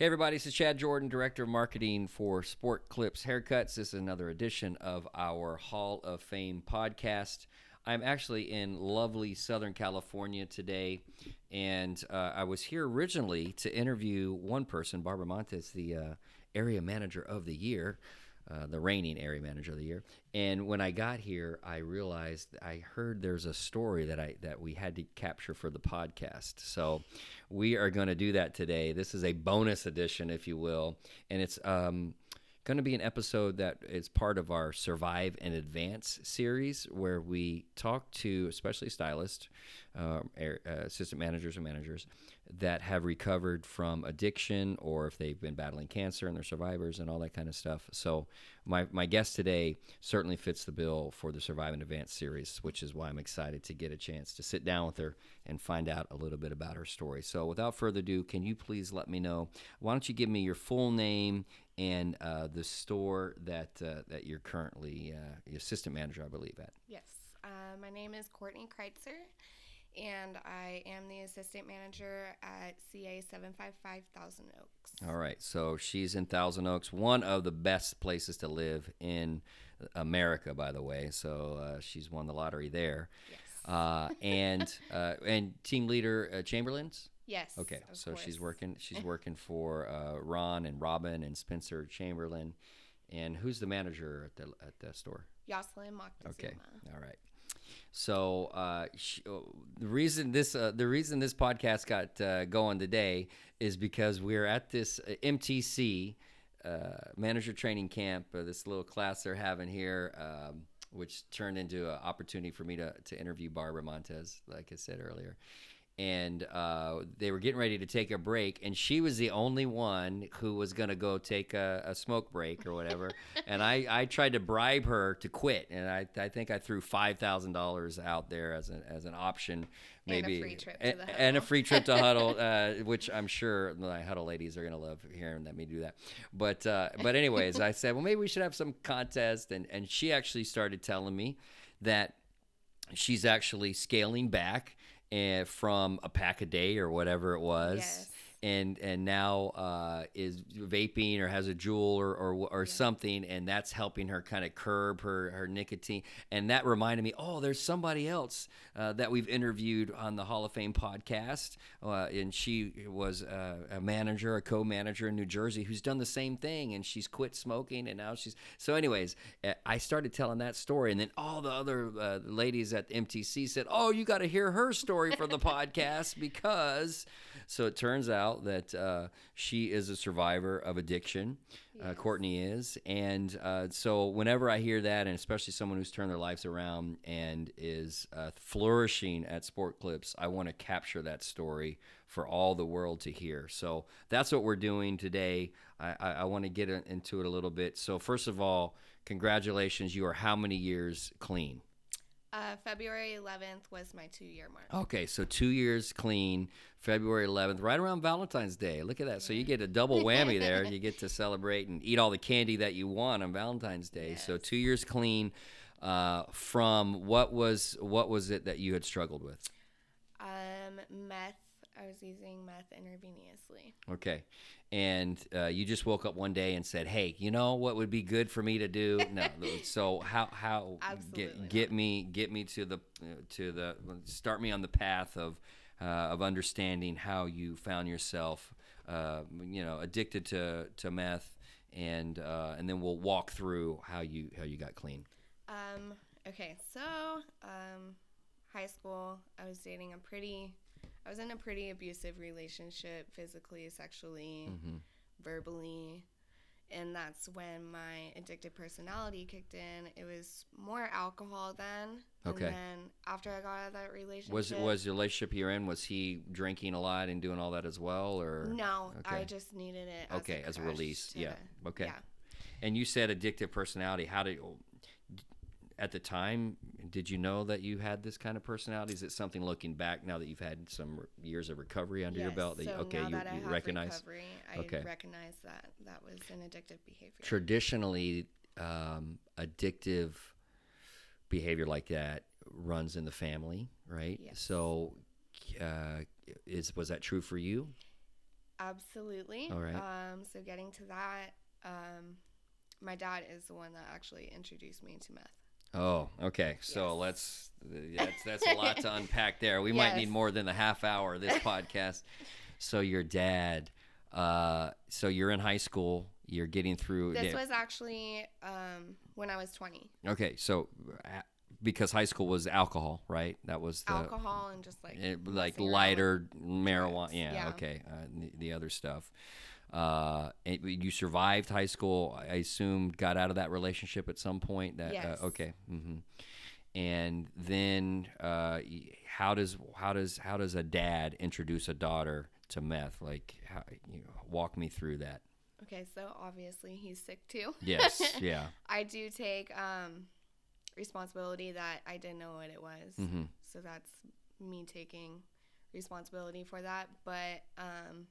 Hey, everybody, this is Chad Jordan, Director of Marketing for Sport Clips Haircuts. This is another edition of our Hall of Fame podcast. I'm actually in lovely Southern California today, and uh, I was here originally to interview one person, Barbara Montes, the uh, area manager of the year. Uh, the reigning area manager of the year. And when I got here, I realized I heard there's a story that I that we had to capture for the podcast. So we are going to do that today. This is a bonus edition, if you will, and it's um, going to be an episode that is part of our Survive and Advance series, where we talk to especially stylists, uh, assistant managers, and managers that have recovered from addiction or if they've been battling cancer and they're survivors and all that kind of stuff. So, my, my guest today certainly fits the bill for the Survive and Advance series, which is why I'm excited to get a chance to sit down with her and find out a little bit about her story. So, without further ado, can you please let me know? Why don't you give me your full name and uh, the store that uh, that you're currently uh, assistant manager, I believe, at? Yes. Uh, my name is Cortney Critser and I am the assistant manager at CA 755 Thousand Oaks. All right, so she's in Thousand Oaks, one of the best places to live in America, by the way. So uh, she's won the lottery there. Yes. Uh, and uh, and team leader uh, Chamberlain's. Yes. Okay, so course. she's working. She's working for uh, Ron and Robin and Spencer Chamberlain. And who's the manager at the at the store? Yoselin Moctezuma. Okay, all right. So uh, uh, the reason this uh, the reason this podcast got uh, going today is because we're at this uh, MTC uh, manager training camp, this little class they're having here, um, which turned into an opportunity for me to to interview Barbara Montes, like I said earlier and uh, they were getting ready to take a break, and she was the only one who was going to go take a, a, smoke break or whatever. and I, I tried to bribe her to quit, and I, I think I threw five thousand dollars out there as an as an option, maybe and a free trip to the and a free trip to huddle, uh, which I'm sure my huddle ladies are going to love hearing that me do that. But uh, but anyways, I said, well, maybe we should have some contest, and and she actually started telling me that she's actually scaling back Eh, from a pack a day or whatever it was. Yes. And, and now uh, is vaping or has a Juul or, or, or yeah. something, and that's helping her kind of curb her, her nicotine. And that reminded me, oh, there's somebody else uh, that we've interviewed on the Hall of Fame podcast, uh, and she was a manager, a co-manager in New Jersey, who's done the same thing, and she's quit smoking, and now she's so. Anyways, uh, I started telling that story, and then all the other uh, ladies at MTC said, "Oh, you got to hear her story for the podcast because." So it turns out that uh, she is a survivor of addiction. Uh, yes. Uh, Cortney is, and uh, so whenever I hear that, and especially someone who's turned their lives around and is uh, flourishing at Sport Clips, I want to capture that story for all the world to hear. So that's what we're doing today. I, I, I want to get into it a little bit. So first of all, congratulations! You are how many years clean? Uh, February 11th was my two year mark. Okay, so two years clean, February 11th, right around Valentine's Day. Look at that. So you get a double whammy there. You get to celebrate and eat all the candy that you want on Valentine's Day. Yes. So two years clean. Uh, from what was what was it that you had struggled with? Um, meth. I was using meth intravenously. Okay, and uh, you just woke up one day and said, "Hey, you know what would be good for me to do?" No, so how how get get me get me to the uh, to the start me on the path of uh, of understanding how you found yourself, uh, you know, addicted to to meth, and uh, and then we'll walk through how you how you got clean. Um. Okay. So, um, high school, I was dating a pretty I was in a pretty abusive relationship, physically, sexually, mm-hmm. verbally. And that's when my addictive personality kicked in. It was more alcohol then. Okay. And then after I got out of that relationship, was was the relationship you're in? Was he drinking a lot and doing all that as well, or no? Okay. I just needed it. okay, as a release. Yeah. Okay. Yeah. And you said addictive personality. How did at the time, did you know that you had this kind of personality? Is it something looking back now that you've had some years of recovery under yes, your belt that so you, okay you, you recognize recovery, I okay. recognize that that was an addictive behavior. Traditionally, um, addictive behavior like that runs in the family, right? Yes. So, uh, is was that true for you? Absolutely. All right. Um, so getting to that, um, my dad is the one that actually introduced me to meth. Oh, okay. So Yes. let's that's that's a lot to unpack there. We might need more than a half hour of this podcast. So your dad, uh, so you're in high school. You're getting through. This was actually um, when I was 20. okay. So uh, because high school was alcohol, right? That was the Alcohol and just like it, like around with- lighter marijuana. Yeah, yeah. Okay. Uh, the, the other stuff. Uh, it, you survived high school. I assume got out of that relationship at some point. That Yes. uh, okay. hmm And then, uh, how does how does how does a dad introduce a daughter to meth? Like, how, you know, walk me through that. Okay, so obviously he's sick too. Yes. yeah. I do take um, responsibility that I didn't know what it was. hmm So that's me taking responsibility for that. But um,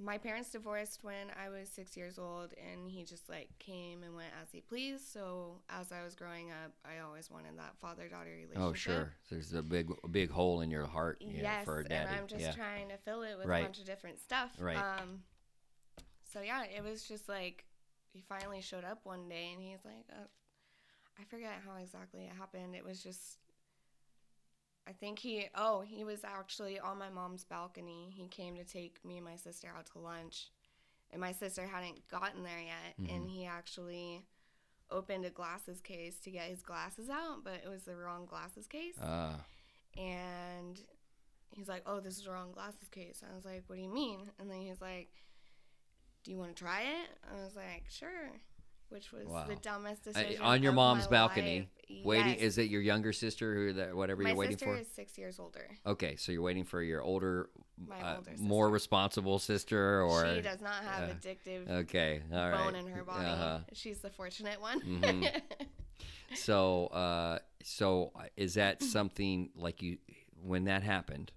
my parents divorced when I was six years old, and he just like came and went as he pleased. So as I was growing up, I always wanted that father daughter relationship. Oh, sure. There's a big big hole in your heart. you know, for a daddy. and I'm just yeah. trying to fill it with Right. a bunch of different stuff. Right. Um, so yeah, it was just like he finally showed up one day, and he's like, uh, I forget how exactly it happened. It was just, I think he, oh, he was actually on my mom's balcony. He came to take me and my sister out to lunch, and my sister hadn't gotten there yet, Mm-hmm. and he actually opened a glasses case to get his glasses out, but it was the wrong glasses case Ah. and he's like, "Oh, this is the wrong glasses case." I was like, "What do you mean?" And then he's like, "Do you want to try it?" I was like, "Sure," which was Wow. the dumbest decision on your mom's balcony, life. waiting. Yes. Is it your younger sister who that whatever my you're waiting for? My sister is six years older. Okay, so you're waiting for your older, uh, older more responsible sister, or she does not have uh, addictive okay, all right. bone in her body. Uh-huh. She's the fortunate one. Mhm. So, uh, so uh, is that something like you when that happened?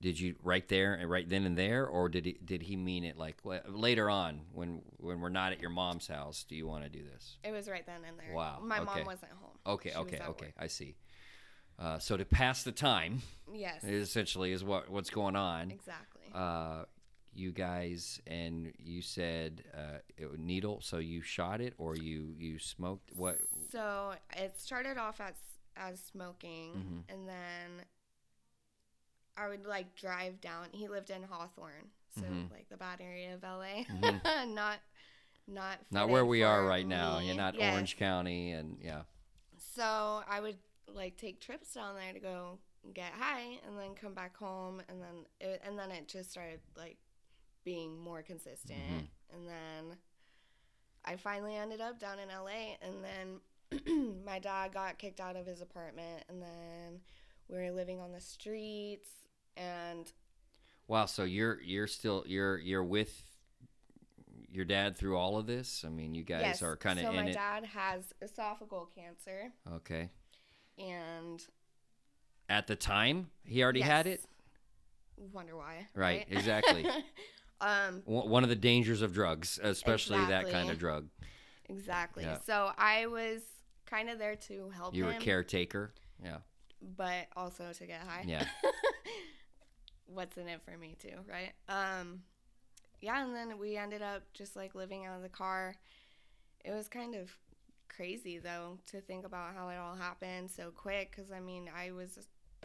Did you right there and right then and there, or did he did he mean it like la- later on when when we're not at your mom's house? Do you want to do this? it was right then and there. Wow, My okay. mom wasn't home. Okay, She okay, okay. work. I see. Uh, so to pass the time, Yes. essentially, is what what's going on. Exactly. uh, you guys and you said uh, it, needle. So you shot it or you you smoked what? So it started off as as smoking, Mhm. and then I would like drive down. He lived in Hawthorne, so Mhm. like the bad area of LA, Mhm. not not Not where we are right now. You're not Yes. Orange County, and yeah. So I would like take trips down there to go get high, and then come back home, and then it, and then it just started like being more consistent, Mhm. and then I finally ended up down in LA, and then my dad got kicked out of his apartment, and then we were living on the streets, and Wow. So you're you're still you're you're with your dad through all of this. I mean, you guys yes, are kind of so in my it. dad has esophageal cancer, Okay. and At the time, he already had it. Wonder why? Right, exactly. um, One of the dangers of drugs, especially that kind of drug. Exactly. Yeah. So I was kind of there to help You were a him, caretaker. Yeah. but also to get high. Yeah. What's in it for me too, right? Um, yeah, and then we ended up just like living out of the car. It was kind of crazy though to think about how it all happened so quick. Because I mean, I was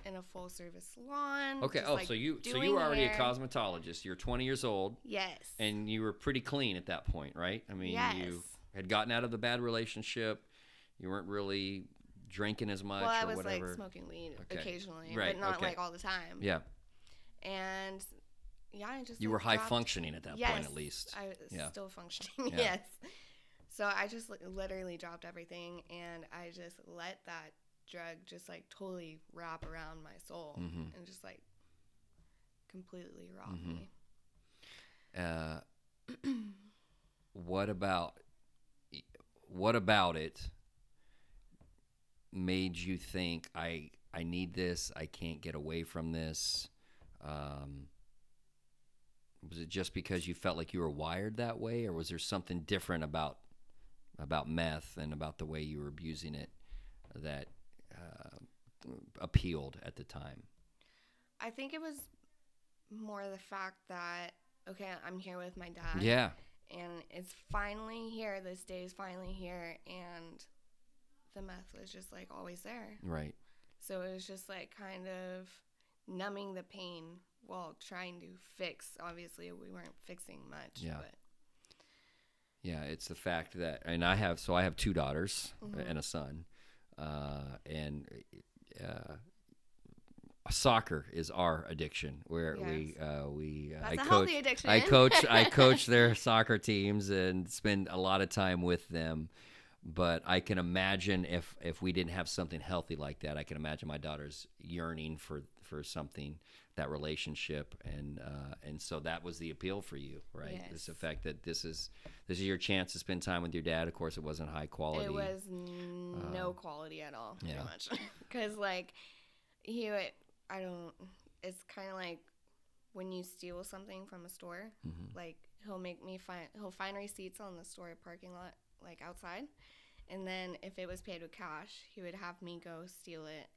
in a full service salon. Okay. just, Oh, like, so you so you were already hair. a cosmetologist. You're 20 years old. Yes. and you were pretty clean at that point, right? I mean, yes. you had gotten out of the bad relationship. You weren't really drinking as much well, I or was whatever. like smoking weed Okay. occasionally, Right, but not okay. like all the time. yeah, And yeah, I just you like, were high dropped- functioning at that yes, point, at least. I was Yeah. still functioning. Yeah. yes. So I just li- literally dropped everything, and I just let that drug just like totally wrap around my soul Mhm. and just like completely rob Mhm. me. Uh, what about what about it made you think I I need this? I can't get away from this. Um, was it just because you felt like you were wired that way, or was there something different about about meth and about the way you were abusing it that uh, appealed at the time? I think it was more the fact that okay, I'm here with my dad. Yeah. And it's finally here. This day is finally here, and the meth was just like always there. Right. So it was just like kind of numbing the pain while trying to fix. Obviously, we weren't fixing much. Yeah. But Yeah, it's the fact that, and I have, so I have two daughters Mhm. and a son, uh, and uh, soccer is our addiction. Where we, uh, we, uh, that's I a coach, addiction. I coach, I coach their soccer teams and spend a lot of time with them. But I can imagine if if we didn't have something healthy like that, I can imagine my daughter's yearning for for something that relationship and uh, and so that was the appeal for you, right? Yes. fact that this is this is your chance to spend time with your dad. Of course, it wasn't high quality. It was n- no Um, quality at all, yeah. pretty much. Because like he, would, I don't. It's kind of like when you steal something from a store. Mhm. Like he'll make me find. He'll find receipts on the store parking lot, like outside, and then if it was paid with cash, he would have me go steal it,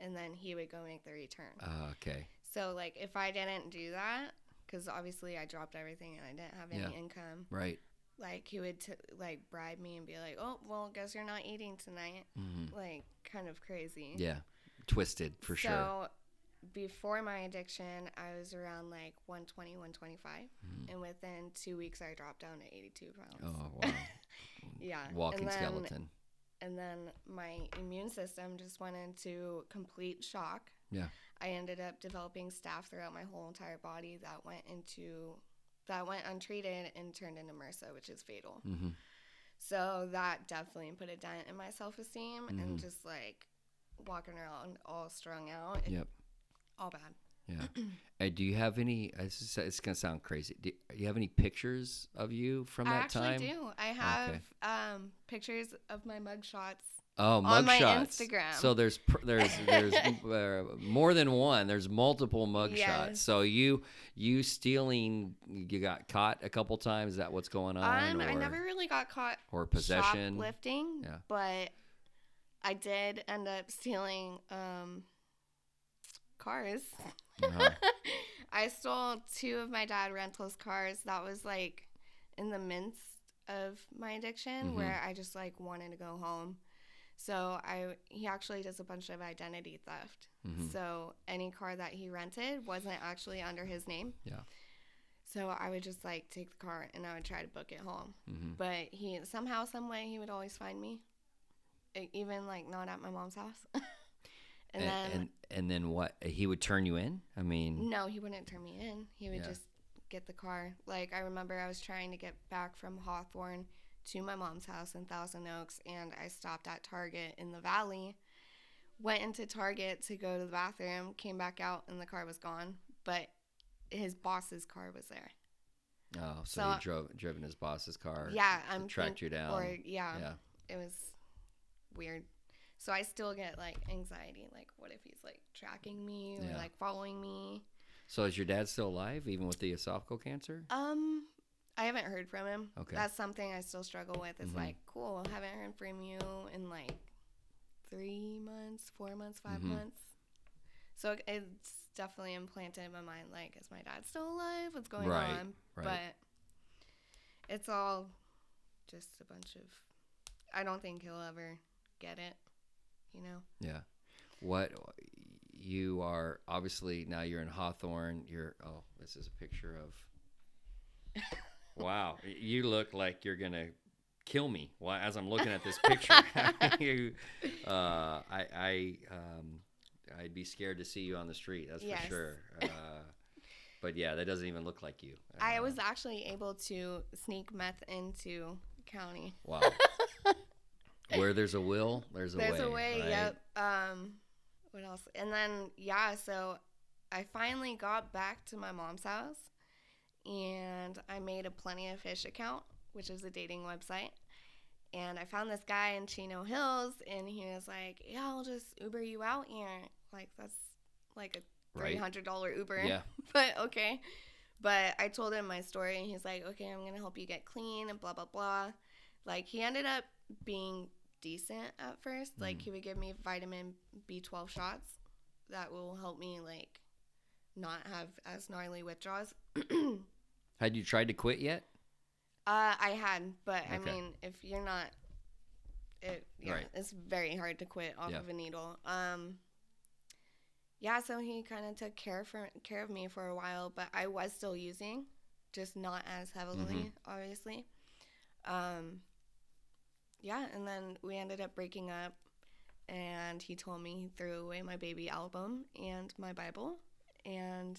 and then he would go make the return. Ah, okay. So like if I didn't do that, because obviously I dropped everything and I didn't have any Yeah. income Right. like he would t- like bribe me and be like, "Oh, well, guess you're not eating tonight." hmm Like kind of crazy. Yeah. Twisted for so, sure. before my addiction, I was around like 120, 125, Mhm. and within two weeks, I dropped down to 82 pounds. Oh wow. Yeah, Walking and then, skeleton. And then my immune system just went into complete shock. Yeah. I ended up developing staph throughout my whole entire body that went into that went untreated and turned into MRSA, which is fatal. hmm So that definitely put a dent in my self esteem Mhm. and just like walking around all strung out. Yep. All bad. Yeah. uh, do you have any? uh, It's, it's gonna sound crazy. Do you have any pictures of you from I that actually time? do. I have um, pictures of my mugshots. Oh, On my mugshots. Instagram. So there's pr- there's there's uh, more than one. There's multiple mugshots. Yes. So you you stealing, you got caught a couple times. Is that what's going on? Um, I never really got caught or possession. shoplifting, Yeah. but I did end up stealing um, cars. Uh-huh. I stole two of my dad rentals cars. That was like in the midst of my addiction Mhm. where I just like wanted to go home. So I he actually does a bunch of identity theft. Mhm. So any car that he rented wasn't actually under his name. Yeah. So I would just like take the car and I would try to book it home. Mhm. But he somehow, some way, he would always find me, even like not at my mom's house. and, And, then and and then what? He would turn you in. I mean, no, he wouldn't turn me in. He would Yeah. just get the car. Like I remember, I was trying to get back from Hawthorne to my mom's house in Thousand Oaks, and I stopped at Target in the Valley. Went into Target to go to the bathroom, came back out, and the car was gone. But his boss's car was there. oh, so, So- he drove driven his boss's car. yeah, I'm tracked you down. Or yeah, yeah. it was weird. So I still get like anxiety. Like, what if he's like tracking me or Yeah. like following me? So is your dad still alive, even with the esophageal cancer? Um, I haven't heard from him. Okay. That's something I still struggle with. Is Mhm. like, cool, haven't heard from you in like three months, four months, 5 Mhm. months. So it's definitely implanted in my mind. Like, is my dad still alive? What's going Right, on? right. But it's all just a bunch of. I don't think he'll ever get it. You know. Yeah. What you are obviously now you're in Hawthorne. You're oh, this is a picture of. Wow, you look like you're gonna kill me. Well, as I'm looking at this picture, you, uh, I, I, um, I'd be scared to see you on the street. That's Yes. for sure. Uh, but yeah, that doesn't even look like you. I Uh, was actually able to sneak meth into county. wow. Where there's a will, there's a There's way. There's a way. right? Yep. Um, what else? And then yeah, so I finally got back to my mom's house, and I made a Plenty of Fish account, which is a dating website. And I found this guy in Chino Hills, and he was like, "Yeah, I'll just Uber you out here." Like that's like a three Right. hundred dollar Uber. Yeah. but okay. But I told him my story, and he's like, "Okay, I'm gonna help you get clean," and blah blah blah. Like he ended up being decent at first. Like Mm. he would give me vitamin B12 shots that will help me like not have as gnarly withdrawals. Had you tried to quit yet? Uh, I had, but I mean, if you're not, it yeah, Right. it's very hard to quit off Yeah. of a needle. Um, yeah, so he kind of took care for care of me for a while, but I was still using, just not as heavily, Mm-hmm. obviously. Um, yeah, and then we ended up breaking up, and he told me he threw away my baby album and my Bible, and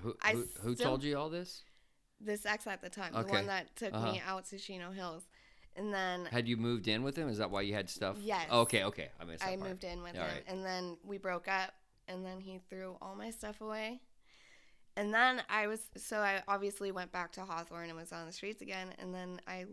Who who, who still- told you all this? this ex at the time, the one that took me Uh-huh. out to Chino Hills, and then Had you moved in with him? Is that why you had stuff? Yes. Okay, okay. I missed I part. moved in with All him, right. and then we broke up, and then he threw all my stuff away. And then I was so I obviously went back to Hawthorne and was on the streets again. And then I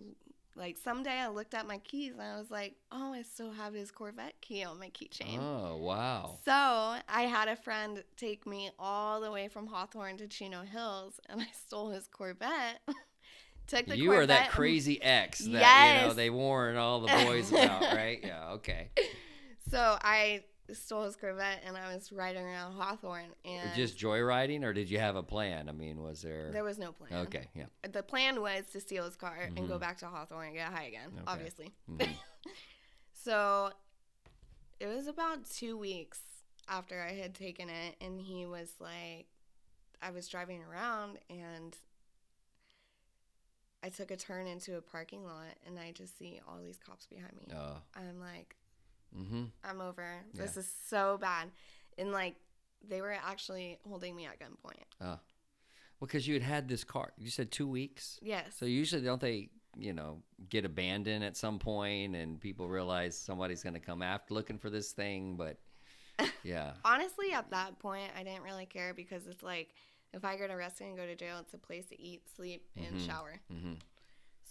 like someday I looked at my keys and I was like, oh, I still have his Corvette key on my keychain. Oh wow. So I had a friend take me all the way from Hawthorne to Chino Hills, and I stole his Corvette. Took the You are that crazy ex that you know they warn all the boys about, right? Yeah. Okay. So I stole his Corvette and I was riding around Hawthorne and Just joyriding, or did you have a plan? I mean, was there? there was no plan. Okay. Yeah. The plan was to steal his car and go Mhm. back to Hawthorne and get high again, Okay. obviously. Mhm. So it was about two weeks after I had taken it, and he was like, I was driving around and I took a turn into a parking lot and I just see all these cops behind me. Uh, I'm like, mm-hmm. I'm over. This Yeah. is so bad. And like, they were actually holding me at gunpoint. Oh, Well, because you had had this car. You said two weeks. Yes. So usually, don't they, you know, get abandoned at some point, and people realize somebody's going to come after looking for this thing? But yeah, Honestly, at that point, I didn't really care because it's like, if I get arrested and go to jail, it's a place to eat, sleep, and Mhm. shower. hmm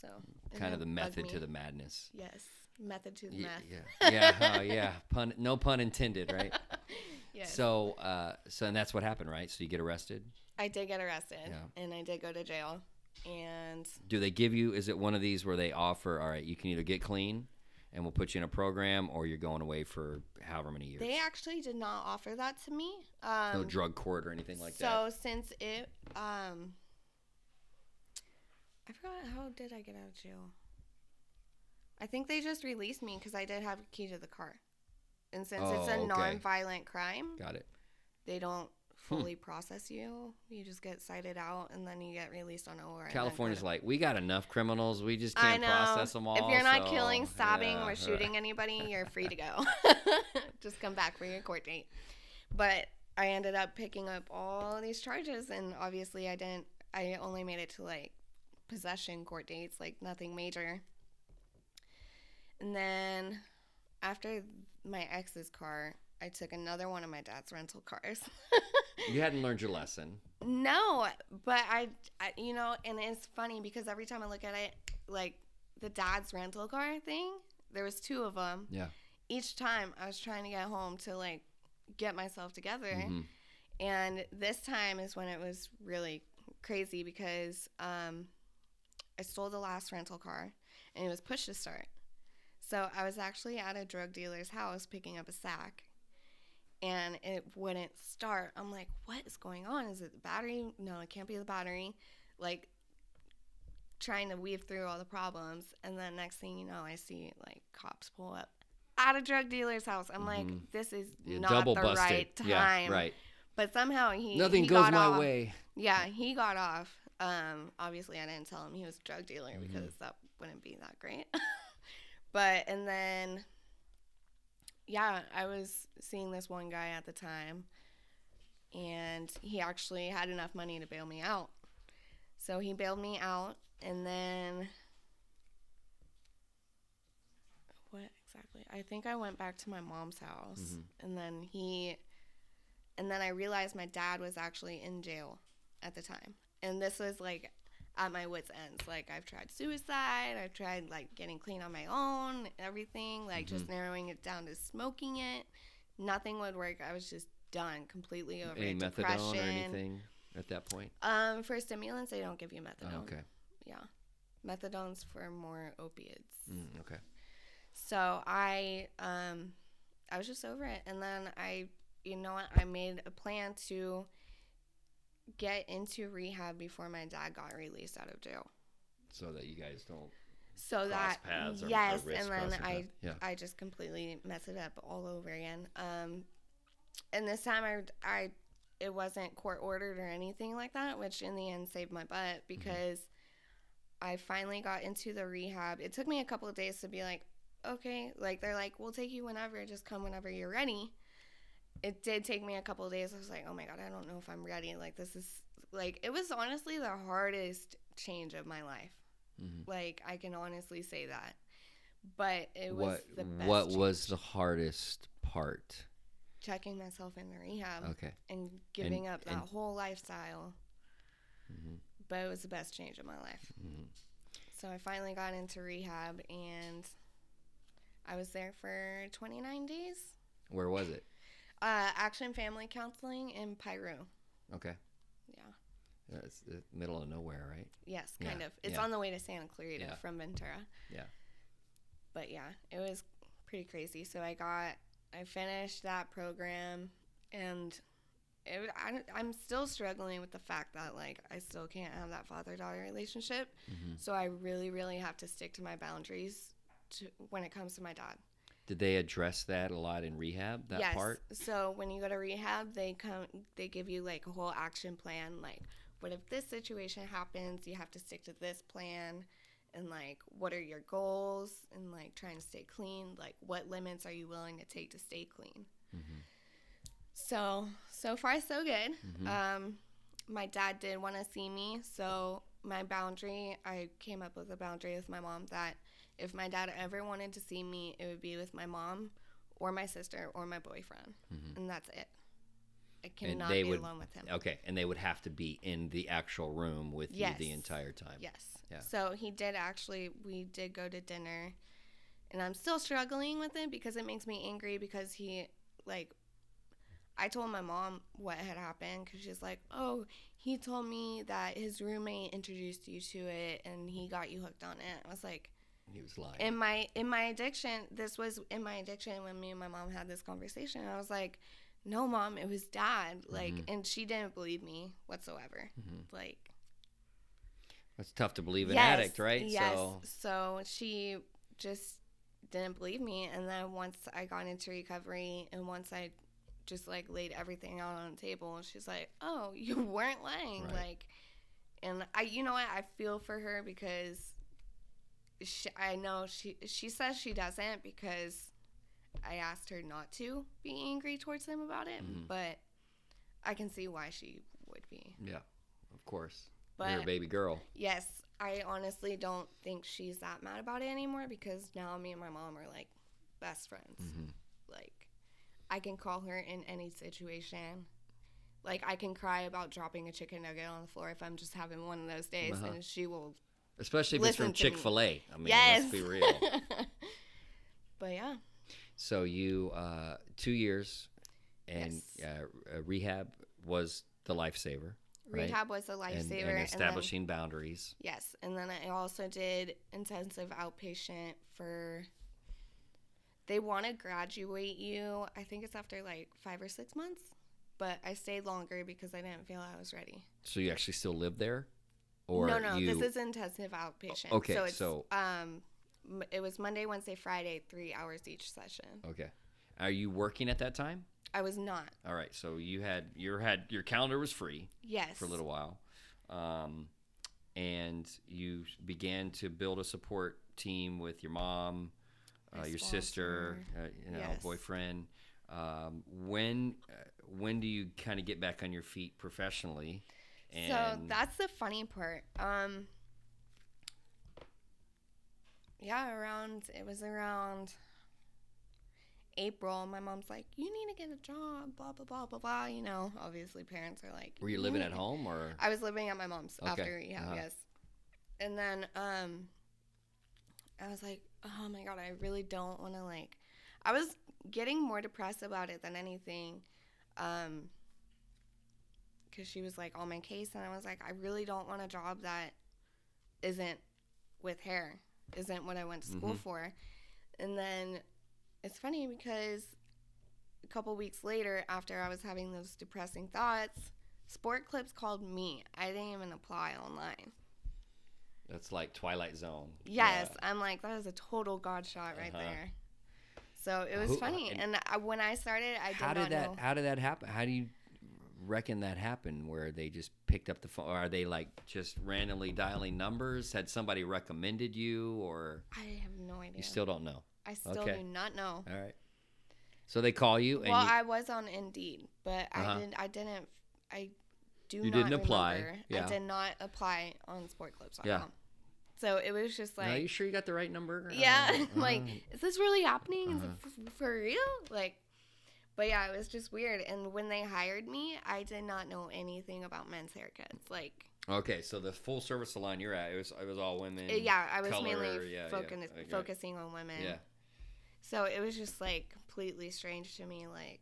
So kind of the method to the madness. yes, method to the meth. Yeah, yeah, oh, yeah. Pun, no pun intended, right? yes. So, uh, so and that's what happened, right? So you get arrested. I did get arrested, Yeah. and I did go to jail, and Do they give you? Is it one of these where they offer? All right, you can either get clean, and we'll put you in a program, or you're going away for however many years. they actually did not offer that to me. Um, no drug court or anything like so that. So since it, um, I forgot how did I get out of jail. I think they just released me because I did have a key to the car, and since it's Oh, a okay. non-violent crime, Got it. they don't Hmm. fully process you. You just get cited out, and then you get released on OR. California's like, we got enough criminals. We just can't process them all. If you're not so, killing, stabbing, yeah, or right. shooting anybody, you're free to go. Just come back for your court date. But I ended up picking up all these charges, and obviously, I didn't. I only made it to like possession court dates, like nothing major. And then after my ex's car, I took another one of my dad's rental cars. You hadn't learned your lesson. No, but I, I, you know, and it's funny because every time I look at it, like the dad's rental car thing, there was two of them. Yeah. Each time I was trying to get home to like get myself together, Mhm. and this time is when it was really crazy because um, I stole the last rental car and it was push to start. So I was actually at a drug dealer's house picking up a sack and it wouldn't start. I'm like, what is going on? Is it the battery? No, it can't be the battery. Like trying to weave through all the problems. And then next thing you know, I see like cops pull up at a drug dealer's house. I'm Mhm. like, this is not the busted. right time. Yeah. Right. But somehow he Nothing he goes got my off. way. Yeah, he got off. Um, obviously, I didn't tell him he was a drug dealer Mm-hmm. because that wouldn't be that great. but and then, yeah, I was seeing this one guy at the time, and he actually had enough money to bail me out. So he bailed me out, and then what exactly? I think I went back to my mom's house, Mhm. and then he, and then I realized my dad was actually in jail at the time, and this was like at my wits' ends. Like I've tried suicide, I've tried like getting clean on my own, everything, like just Mm-hmm. narrowing it down to smoking it. Nothing would work. I was just done, completely over Any it. methadone Depression. or anything at that point? Um, for stimulants, they don't give you Oh, methadone. okay. Yeah, methadone's for more opiates. Mm, okay. So I um I was just over it and then I you know what I made a plan to get into rehab before my dad got released out of jail. So that you guys don't. So that or- or yes, risk and then I. Yeah. I just completely mess it up all over again. Um, and this time I I it wasn't court ordered or anything like that, which in the end saved my butt Mm-hmm. because I finally got into the rehab. It took me a couple of days to be like, okay, like they're like, we'll take you whenever, just come whenever you're ready. It did take me a couple of days. I was like, oh my god, I don't know if I'm ready. Like this is like it was honestly the hardest change of my life. Mhm. Like I can honestly say that. But it was What the best What was the hardest part? checking myself into rehab Okay. and giving up that and- whole lifestyle. Mhm. But it was the best change of my life. Mhm. So I finally got into rehab and I was there for 29 days. Where was it? Uh, Action Family Counseling in Piru. Okay. Yeah. Yeah, It's the middle of nowhere, right? Yes, Yeah, kind of. It's yeah. on the way to Santa Clarita Yeah. from Ventura. Yeah. But yeah, it was pretty crazy. So I got, I finished that program and it, I, I'm still struggling with the fact that like I still can't have that father daughter relationship. Mhm. So I really, really have to stick to my boundaries to, when it comes to my dad. Did they address that a lot in rehab? That yes. part? So when you go to rehab, they come, they give you like a whole action plan. Like, what if this situation happens? You have to stick to this plan. And like, what are your goals? And like, trying to stay clean. Like, what limits are you willing to take to stay clean? Mhm. So so far so good. Mhm. Um, my dad did want to see me, so my boundary, I came up with a boundary with my mom that if my dad ever wanted to see me, it would be with my mom or my sister or my boyfriend, Mhm. and that's it. I cannot be would- alone with him. Okay, and they would have to be in the actual room with you the entire time. Yes. Yeah. So he did actually. We did go to dinner, and I'm still struggling with it because it makes me angry because he like. I told my mom what had happened because she's like, "Oh, he told me that his roommate introduced you to it and he got you hooked on it." I was like, He was lying. "In my in my addiction, this was in my addiction when me and my mom had this conversation." I was like, "No, mom, it was dad." Like, Mhm. and she didn't believe me whatsoever. Mhm. Like, It's tough to believe an Yes, addict, right? Yes. So So she just didn't believe me, and then once I got into recovery, and once I just like laid everything out on the table, she's like, "Oh, you weren't lying," Right. like, and I, you know what, I feel for her because she, I know she she says she doesn't because I asked her not to be angry towards him about it, Mhm. but I can see why she would be. yeah, of course. But You're a baby girl. Yes, I honestly don't think she's that mad about it anymore because now me and my mom are like best friends. Mhm. Like, I can call her in any situation. Like, I can cry about dropping a chicken nugget on the floor if I'm just having one of those days, Uh-huh. and she will. Especially if it's from. Chick Fil A. I mean, yes. let's be real. but yeah, so you uh, two years, and Yes. uh, uh, rehab was the lifesaver, right? rehab was a and, lifesaver. and and then- establishing boundaries. Yes, and then I also did intensive outpatient for. They want to graduate you. I think it's after like five or six months, but I stayed longer because I didn't feel I was ready. So you actually still live there, or no, no, you? this is intensive outpatient. okay, so it's so- um, it was Monday, Wednesday, Friday, three hours each session. okay. Are you working at that time? I was not. All right. So you had your had your calendar was free Yes. for a little while, um, and you began to build a support team with your mom, uh, your sister, uh, you know, Yes. boyfriend. Um, when uh, when do you kind of get back on your feet professionally? And so that's the funny part. Um, yeah, around it was around April. My mom's like, "You need to get a job." Blah blah blah blah blah. You know, obviously parents are like, were you living at home or? I was living at my mom's Okay, after rehab, uh-huh. yes. And then um I was like, oh my god, I really don't want to like I was getting more depressed about it than anything. Um cuz she was like on my case and I was like I really don't want a job that isn't with hair. Isn't what I went to school Mhm. for. And then it's funny because a couple weeks later after I was having those depressing thoughts, Sport Clips called me. I didn't even apply online. That's like Twilight Zone. Yes, I'm like that was a total god shot right Uh-huh. there. So it was Who- funny, and- and I, when I started, I did How did that? know. How did that happen? How do you reckon that happened? Where they just picked up the phone? Or are they like just randomly dialing numbers? Had somebody recommended you, or I have no idea. you still don't know? I still okay. do not know. All right. So they call you, and well, you, I was on Indeed, but Uh-huh. I didn't. I didn't. I do. You not didn't apply, yeah. I did not apply on SportClips.com. Yeah. So it was just like, are you sure you got the right number? yeah, Uh, like, uh, is this really happening? Is Uh-huh. it f- for real? Like, but yeah, it was just weird. And when they hired me, I did not know anything about men's haircuts. Like, okay, so the full service salon you're at, it was it was all women. uh, yeah, I was color, mainly yeah, yeah, focus, okay. focusing on women. Yeah. So it was just like completely strange to me. Like,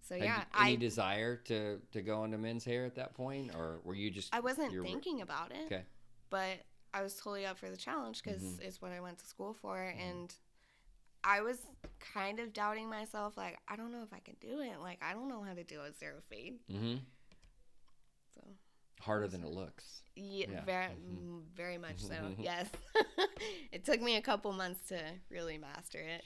so yeah, any I desire to to go into men's hair at that point, or were you just? I wasn't thinking about it. Okay. but I was totally up for the challenge because Mhm. it's what I went to school for, and I was kind of doubting myself. Like, I don't know if I can do it. Like, I don't know how to do a zero fade. Mm-hmm. So, Harder than it looks. yeah, Yeah. very, Mhm. mm, very much so. Mhm. Yes, it took me a couple months to really master it.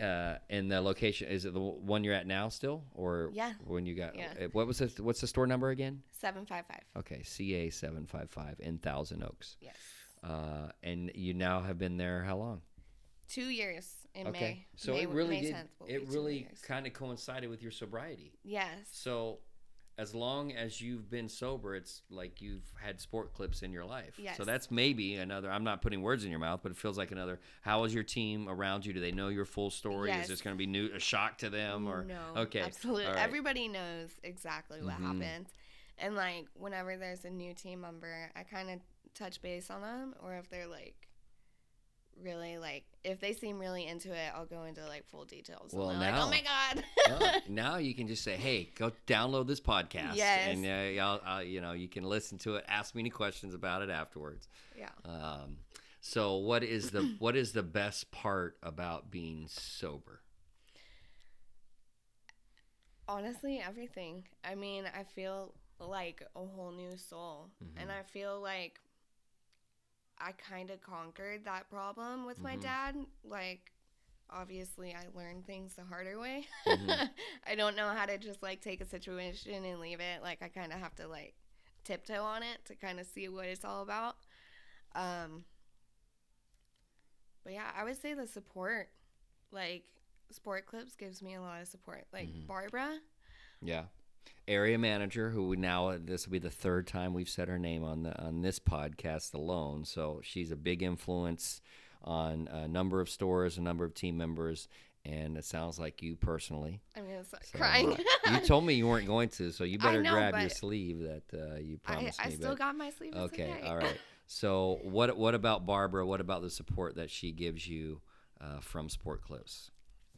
Uh, and the location is it the one you're at now still, or Yeah. when you got? Yeah. uh, What was the what's the store number again? Seven five five. Okay, CA seven five five in Thousand Oaks. Yes, Uh, and you now have been there how long? two years in okay, May. so May, it really May did. It really kind of coincided with your sobriety. Yes. So, as long as you've been sober, it's like you've had sport clips in your life. Yes. So that's maybe another. I'm not putting words in your mouth, but it feels like another. How is your team around you? Do they know your full story? Yes. Is this going to be new, a shock to them, or no, okay, absolutely. right. Everybody knows exactly what Mhm. happened, and like whenever there's a new team member, I kind of touch base on them, or if they're like really like if they seem really into it, I'll go into like full details. Well, and now- like, oh my god. Well, now you can just say, "Hey, go download this podcast," Yes. and uh, I'll, I'll, you know you can listen to it, ask me any questions about it afterwards. yeah. Um, so, what is the what is the best part about being sober? Honestly, everything. I mean, I feel like a whole new soul. And Mhm. I feel like I kind of conquered that problem with my Mhm. dad. Like, obviously, I learned things the harder way. Mhm. I don't know how to just like take a situation and leave it. Like, I kind of have to like tiptoe on it to kind of see what it's all about. Um, but yeah, I would say the support, like, Sport Clips gives me a lot of support. Like, Mhm. Barbara. Yeah. Area manager, who we now this will be the third time we've said her name on the on this podcast alone. So she's a big influence on a number of stores, a number of team members, and it sounds like you personally. I'm gonna start So, crying. uh, you told me you weren't going to, so you better know, grab your sleeve that uh, you I, promised I me. still but- got my sleeve. Okay, okay. all right. So what what about Barbara? What about the support that she gives you uh, from Sport Clips?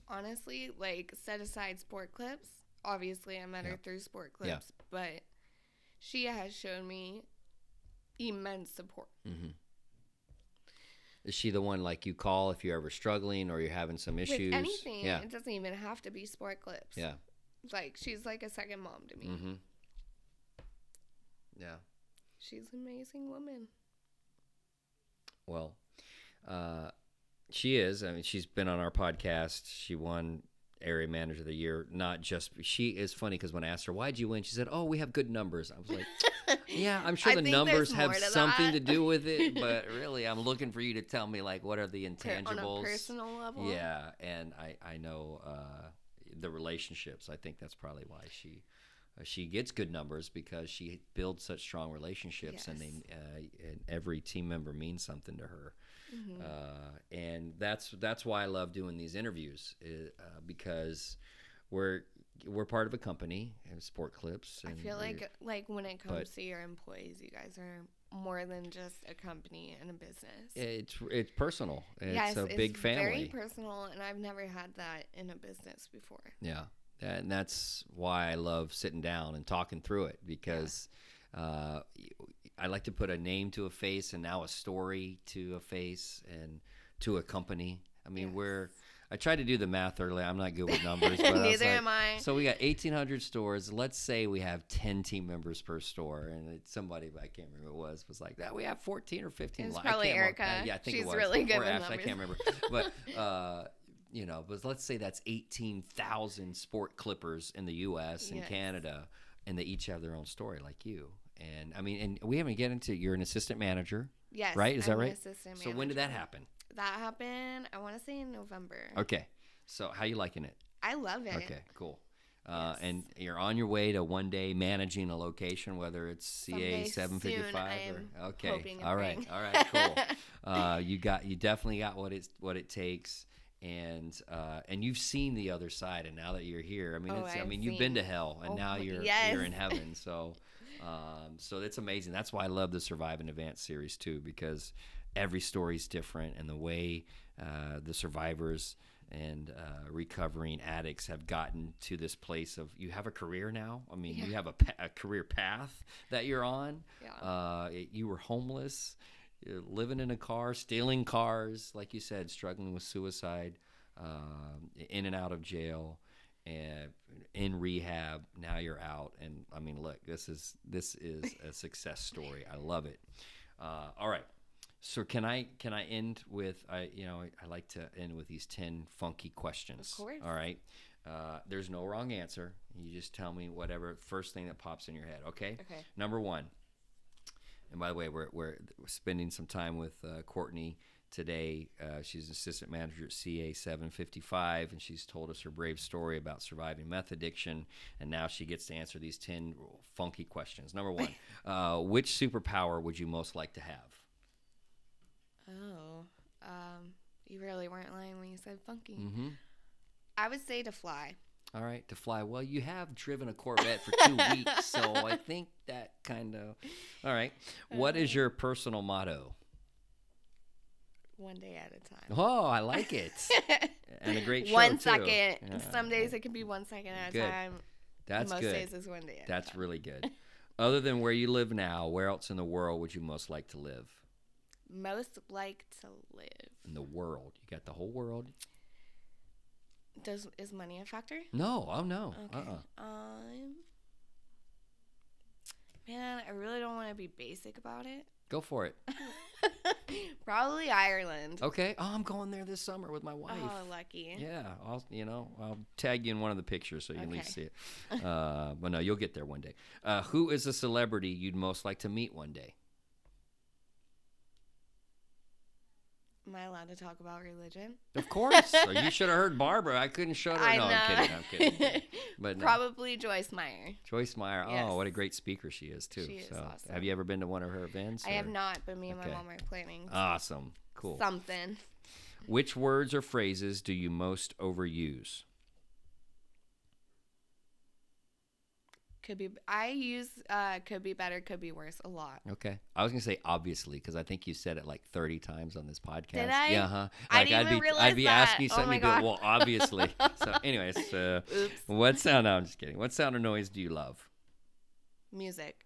Honestly, like set aside sport clips. Obviously, I met her through sport Yeah. clips, but she has shown me immense support. hmm Is she the one like you call if you're ever struggling or you're having some issues? With anything, Yeah. it doesn't even have to be sport clips. Yeah. Like she's like a second mom to me. Mm-hmm. Yeah. She's an amazing woman. Well, uh, she is. I mean, she's been on our podcast. She won area manager of the year. Not just she is funny because when I asked her why'd you win, she said, "Oh, we have good numbers." I was like, "Yeah, I'm sure the numbers have to something that. to do with it, but really, I'm looking for you to tell me like what are the intangibles." on a personal level. Yeah, and I I know uh, the relationships. I think that's probably why she uh, she gets good numbers because she builds such strong relationships, and they uh, and every team member means something to her. Mhm. Uh, and that's that's why I love doing these interviews uh, because we're we're part of a company, uh, Sport Clips. I feel like like when it comes but- to your employees, you guys are more than just a company and a business. it's it's personal. It's yes, a big Very family. personal, and I've never had that in a business before. Yeah, and that's why I love sitting down and talking through it because uh, I like to put a name to a face and now a story to a face and to a company. I mean, Yes. we're I tried to do the math earlier. I'm not good with numbers. But I Neither like- am I. So we got 1,800 stores. Let's say we have 10 team members per store, and somebody I can't remember who it was was like that. We have 14 or 15. It was li- probably remember. Erica. Yeah, I think She's it was. really good or with Ashley, I can't remember. But uh, you know, but let's say that's 18,000 sport clippers in the U.S. and Yes. Canada, and they each have their own story, like you. And I mean, and we haven't get into. You're an assistant manager, Yes. right? Is I'm that an right? assistant So when did that happen? That happened. I want to say in November. Okay. So how you liking it? I love it. Okay, cool. Uh, Yes. And you're on your way to one day managing a location, whether it's CA seven fifty five or okay. all right, all right, cool. uh, you got you definitely got what it's what it takes, and uh, and you've seen the other side, and now that you're here, I mean, Oh, it's, I mean, you've been to hell, and oh, now you're yes. you're in heaven. So, um, so it's amazing. That's why I love the Survive and Advance series too, because every story is different, and the way uh, the survivors and uh, recovering addicts have gotten to this place of you have a career now. I mean, you have a, pa- a career path that you're on. Yeah. Uh, it- you were homeless, living in a car, stealing cars, like you said, struggling with suicide, um, in and out of jail, and in rehab. Now you're out, and I mean, look, this is this is a success story. I love it. Uh, all right. So can I can I end with I you know I like to end with these ten funky questions. Of course. All right. Uh, there's no wrong answer. You just tell me whatever first thing that pops in your head. Okay. Okay. Number one. And by the way, we're we're spending some time with uh, Cortney today. Uh, she's an assistant manager at CA 755, and she's told us her brave story about surviving meth addiction. And now she gets to answer these 10 funky questions. Number one, uh, which superpower would you most like to have? Oh. Um. You really weren't lying when you said funky. Mm-hmm. I would say to fly. All right, to fly. Well, you have driven a Corvette for two weeks, so I think that kind of. All right. What is uh. your personal motto? One day at a time. Oh, I like it. and a great show one second. Yeah. Some days it can be one second at a time. That's Most good. days is one day at That's a time. really good. Other than where you live now, where else in the world would you most like to live? Most like to live. In the world, you got the whole world. Does is money a factor? No, oh no. Okay. Uh-uh. Um. Man, I really don't want to be basic about it. Go for it. Probably Ireland. Okay. Oh, I'm going there this summer with my wife. Oh, lucky. Yeah, I'll you know I'll tag you in one of the pictures so you can at least see it. Uh, but no, you'll get there one day. Uh, who is a celebrity you'd most like to meet one day? Am I allowed to talk about religion? Of course. You should have heard Barbara. I couldn't shut her. I no, know. I'm kidding. I'm kidding. But no. Probably Joyce Meyer. Joyce Meyer. Yes. Oh, what a great speaker she is too. She is so, awesome. have you ever been to one of her events? I have not, but me and Okay. my mom are planning Awesome. Cool. something. Which words or phrases do you most overuse? Could be. I use uh, could be better, could be worse a lot. Okay. I was gonna say obviously because I think you said it like thirty times on this podcast. Did I? Yeah. Huh. I Like didn't would even be realize I'd be asking you that. Oh something. you'd be like, well, obviously. so, anyways, uh, Oops. what sound? No, I'm just kidding. What sound or noise do you love? Music.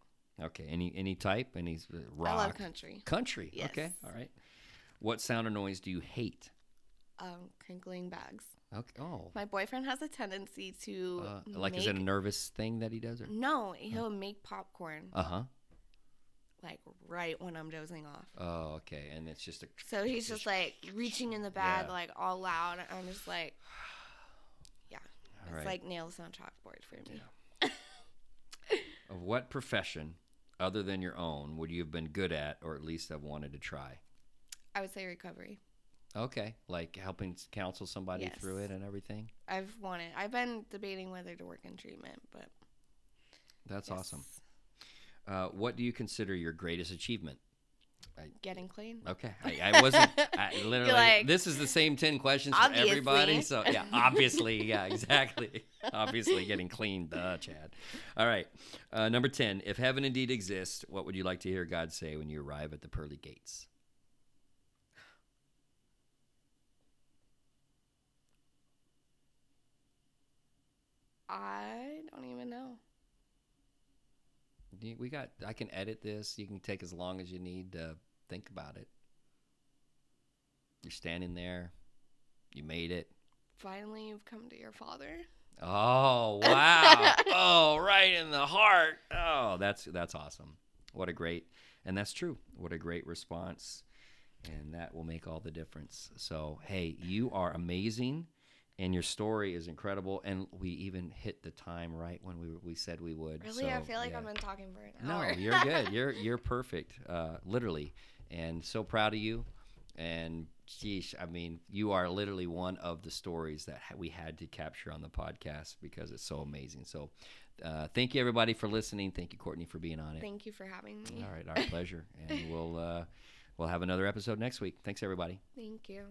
Okay. Any any type? Any uh, rock? I love country. Country. Okay. All right. What sound or noise do you hate? Um, crinkling bags. Okay. Oh. My boyfriend has a tendency to Uh, like, is it a nervous thing that he does? Or? No, he'll make popcorn Uh huh. like right when I'm dozing off. Oh, okay. And it's just a. So he's just like reaching in the bag Yeah. like all loud. I'm just like, yeah, All it's right. like nails on chalkboard for me. Of what profession, other than your own, would you have been good at, or at least have wanted to try? I would say recovery. Okay, like helping counsel somebody through it and everything. I've wanted. I've been debating whether to work in treatment, but That's awesome. Uh, what do you consider your greatest achievement? Getting clean. Okay, I, I wasn't. I literally, like, this is the same ten questions for everybody. So yeah, obviously, yeah, exactly. obviously, getting clean, duh, Chad. All right, uh, number ten. If heaven indeed exists, what would you like to hear God say when you arrive at the pearly gates? I don't even know. We got. I can edit this. You can take as long as you need to think about it. You're standing there. You made it. finally you've come to your father. Oh wow! oh, right in the heart. Oh, that's that's awesome. What a great, and that's true. What a great response, and that will make all the difference. So, hey, you are amazing, and your story is incredible. And we even hit the time right when we we said we would. Really, I feel like yeah. I've been talking for an hour. No, you're good. You're you're perfect. Uh, literally, and so proud of you. And sheesh, I mean, you are literally one of the stories that we had to capture on the podcast because it's so amazing. So, uh, thank you everybody for listening. Thank you, Cortney, for being on it. Thank you for having me. All right, our pleasure. And we'll uh, we'll have another episode next week. Thanks everybody. Thank you.